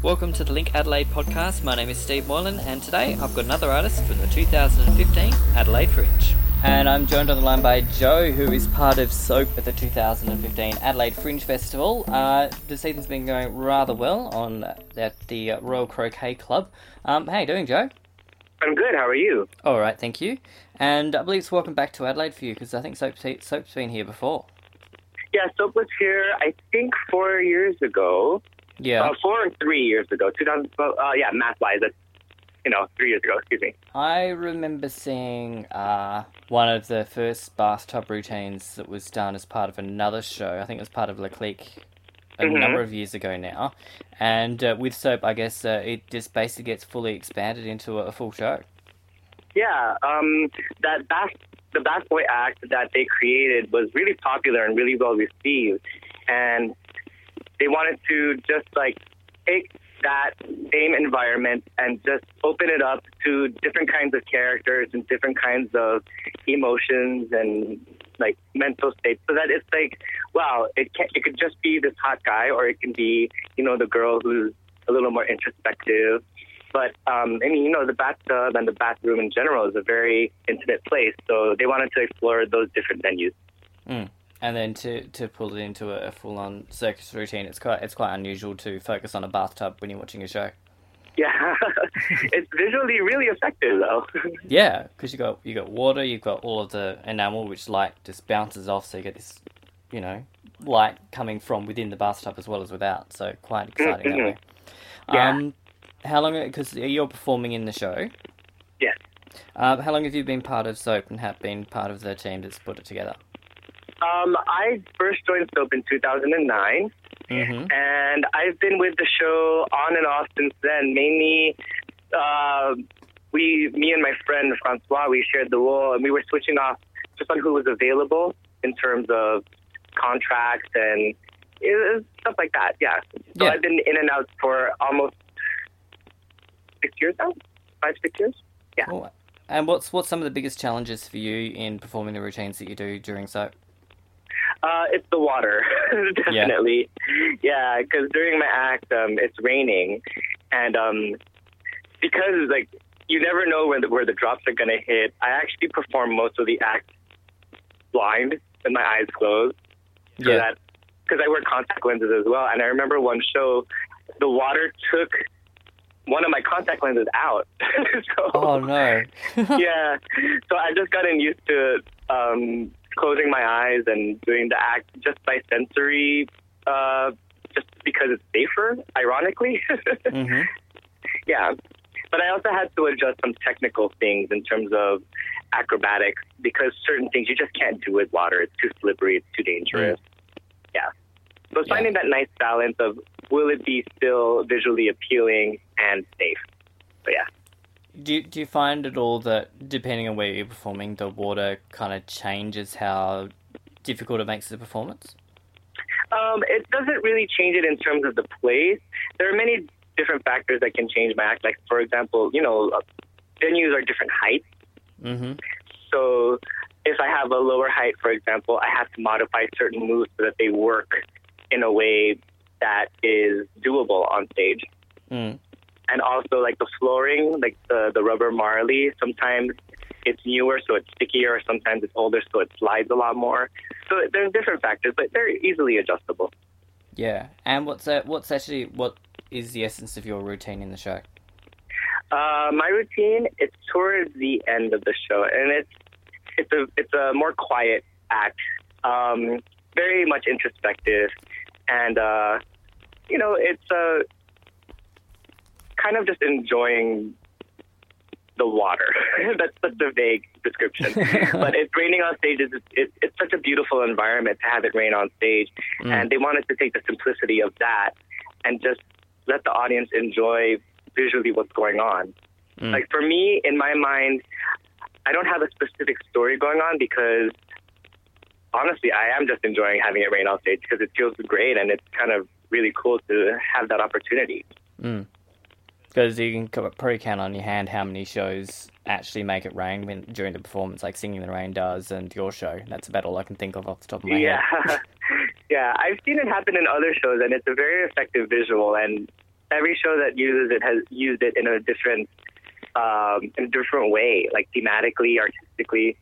Welcome to the Link Adelaide podcast. My name is Steve Moylan, and today I've got another artist from the 2015 Adelaide Fringe. And I'm joined on the line by Joe, who is part of SOAP at the 2015 Adelaide Fringe Festival. Uh, the season's been going rather well on at the Royal Croquet Club. Um, how you doing, Joe? I'm good. How are you? All right, thank you. And I believe it's welcome back to Adelaide for you because I think Soap's, Soap's been here before. Yeah, Soap was here, I think, four years ago. Yeah. Uh, four or three years ago. 2012. Uh, yeah, math wise, that's, you know, three years ago, excuse me. I remember seeing uh, one of the first bathtub routines that was done as part of another show. I think it was part of Le Clique a Mhm. number of years ago now. And uh, with Soap, I guess uh, it just basically gets fully expanded into a, a full show. Yeah, um, that Bath, the Bath Boy act that they created was really popular and really well received. And they wanted to just like take that same environment and just open it up to different kinds of characters and different kinds of emotions and like mental states so that it's like wow it can it could just be this hot guy or it can be you know the girl who's a little more introspective but um, I mean, you know, the bathtub and the bathroom in general is a very intimate place, so they wanted to explore those different venues. Mm. And then to, to pull it into a, a full on circus routine, it's quite it's quite unusual to focus on a bathtub when you're watching a show. Yeah, it's visually really effective though. Yeah, because you got you got water, you've got all of the enamel, which light just bounces off, so you get this, you know, light coming from within the bathtub as well as without. So quite exciting that way. Yeah. Um, how long? Because you're performing in the show. yes. Uh, how long have you been part of Soap and have been part of the team that's put it together? Um, I first joined Soap in 2009, Mm-hmm. and I've been with the show on and off since then. Mainly, uh, we, me and my friend Francois, we shared the role, and we were switching off just on who was available in terms of contracts and it stuff like that. Yeah. So Yeah. I've been in and out for almost six years now, five six years. Yeah. Cool. And what's what's some of the biggest challenges for you in performing the routines that you do during Soap? Uh, it's the water, definitely. Yeah, because during my act, um, it's raining, and um, because like you never know where the, where the drops are gonna hit. I actually perform most of the act blind with my eyes closed, so Yeah. that because I wear contact lenses as well. And I remember one show, the water took one of my contact lenses out. so, Oh no. yeah. So I just gotten used to um, closing my eyes and doing the act just by sensory, uh, just because it's safer, ironically. hmm yeah. But I also had to adjust some technical things in terms of acrobatics because certain things you just can't do with water. It's too slippery, it's too dangerous. Yeah. So it's Yeah. finding that nice balance of will it be still visually appealing and safe. So yeah. Do you, do you find at all that depending on where you're performing, the water kind of changes how difficult it makes the performance? Um, it doesn't really change it in terms of the place. There are many different factors that can change my act. Like, for example, you know, uh, venues are different heights. hmm So if I have a lower height, for example, I have to modify certain moves so that they work in a way that is doable on stage. Mm. And also, like the flooring, like the, the rubber marley, sometimes it's newer, so it's stickier, sometimes it's older, so it slides a lot more. So there's different factors, but they're easily adjustable. Yeah. And what's that, what's actually what is the essence of your routine in the show? Uh, my routine it's towards the end of the show, and it's it's a it's a more quiet act, um, very much introspective, and uh, you know it's uh, kind of just enjoying the water. That's such a vague description, but it's raining on stage. It's, it's it's such a beautiful environment to have it rain on stage, Mm. and they wanted to take the simplicity of that and just let the audience enjoy visually what's going on. Mm. Like for me, in my mind, I don't have a specific story going on because honestly, I am just enjoying having it rain on stage because it feels great and it's kind of really cool to have that opportunity. Mm. Because you can probably count on your hand how many shows actually make it rain when during the performance, like Singing in the Rain does, and your show. That's about all I can think of off the top of my yeah. head. yeah, I've seen it happen in other shows, and it's a very effective visual. And every show that uses it has used it in a different um, in a different way, like thematically, artistically.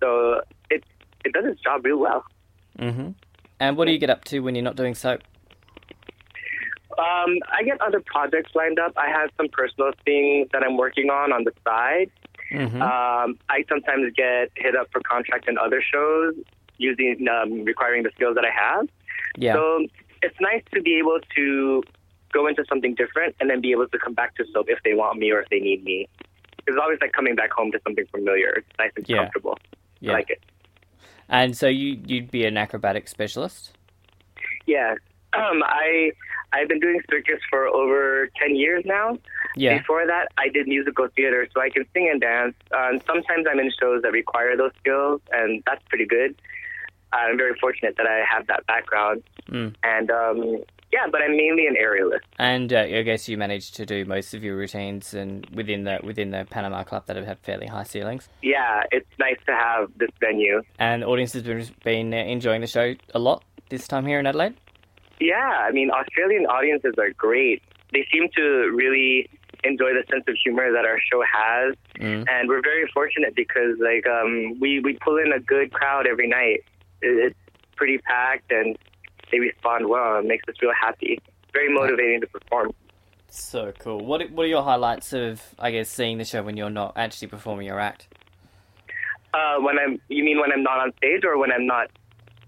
So it it does its job real well. Mm-hmm. And what do you get up to when you're not doing soap? Um, I get other projects lined up. I have some personal things that I'm working on on the side. Mm-hmm. Um, I sometimes get hit up for contracts in other shows using um, requiring the skills that I have. yeah. So it's nice to be able to go into something different and then be able to come back to soap if they want me or if they need me. It's always like coming back home to something familiar. It's nice and Yeah. comfortable. yeah. I like it. And so you you'd be an acrobatic specialist. Yeah. Um, I I've been doing circus for over ten years now. Yeah. Before that, I did musical theater, so I can sing and dance. Um, sometimes I'm in shows that require those skills, and that's pretty good. I'm very fortunate that I have that background. Mm. And um, yeah, but I'm mainly an aerialist. And uh, I guess you managed to do most of your routines and within the within the Panama Club that have had fairly high ceilings. Yeah, it's nice to have this venue. And the audience has been been enjoying the show a lot this time here in Adelaide. Yeah, I mean, Australian audiences are great. They seem to really enjoy the sense of humor that our show has, Mm. and we're very fortunate because like um, we we pull in a good crowd every night. It's pretty packed, and they respond well. It makes us feel happy. Very motivating to perform. So cool. What what are your highlights of I guess seeing the show when you're not actually performing your act? Uh, when I'm, you mean when I'm not on stage or when I'm not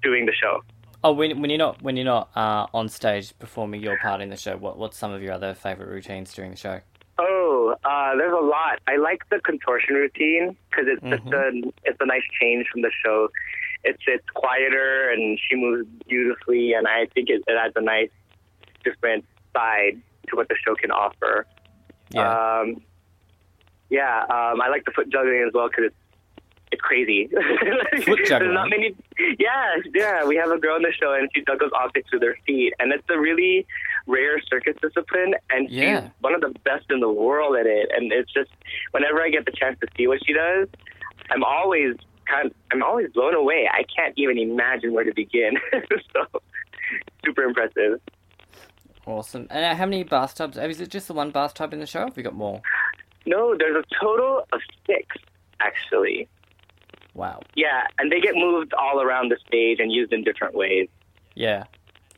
doing the show? Oh, when when you're not when you're not uh, on stage performing your part in the show, what what's some of your other favorite routines during the show? Oh, uh, there's a lot. I like the contortion routine because it's such a it's a nice change from the show. It's it's quieter and she moves beautifully, and I think it, it adds a nice different side to what the show can offer. Yeah. Um, yeah, um, I like the foot juggling as well because it's it's crazy. Foot juggling? There's not many. Yeah, yeah. We have a girl in the show, and she juggles objects with her feet, and it's a really rare circus discipline, and Yeah. she's one of the best in the world at it. And it's just whenever I get the chance to see what she does, I'm always kind. I'm always blown away. I can't even imagine where to begin. so super impressive. Awesome. And uh, how many bathtubs? Is it just the one bathtub in the show? Have we got more? No, there's a total of six actually. Wow. Yeah, and they get moved all around the stage and used in different ways. Yeah.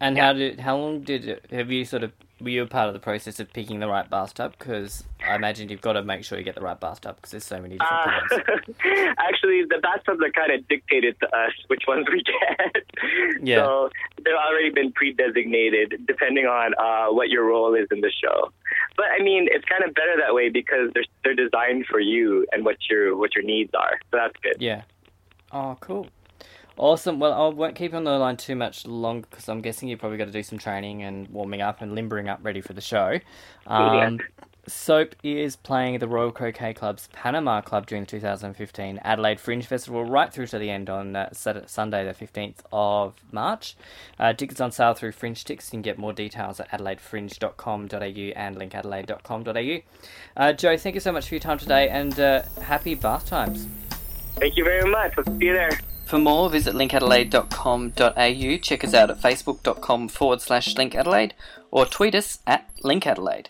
And how did how long did it, have you sort of were you a part of the process of picking the right bathtub? Because I imagine you've got to make sure you get the right bathtub because there's so many different Uh, kinds. actually, the bathtubs are kind of dictated to us which ones we get. Yeah. So they've already been pre-designated depending on uh, what your role is in the show. But I mean, it's kind of better that way because they're they're designed for you and what your what your needs are. So that's good. Yeah. Oh, cool. Awesome. Well, I won't keep you on the line too much longer because I'm guessing you've probably got to do some training and warming up and limbering up ready for the show. Um, Soap is playing at the Royal Croquet Club's Panama Club during the 2015 Adelaide Fringe Festival right through to the end on uh, Saturday, Sunday, the 15th of March. Uh, tickets on sale through FringeTIX. You can get more details at adelaidefringe.com.au and linkadelaide.com.au. Uh, Joe, thank you so much for your time today and uh, happy bath times. Thank you very much. We'll see you there. For more, visit linkadelaide.com.au, check us out at facebook.com forward slash linkadelaide, or tweet us at linkadelaide.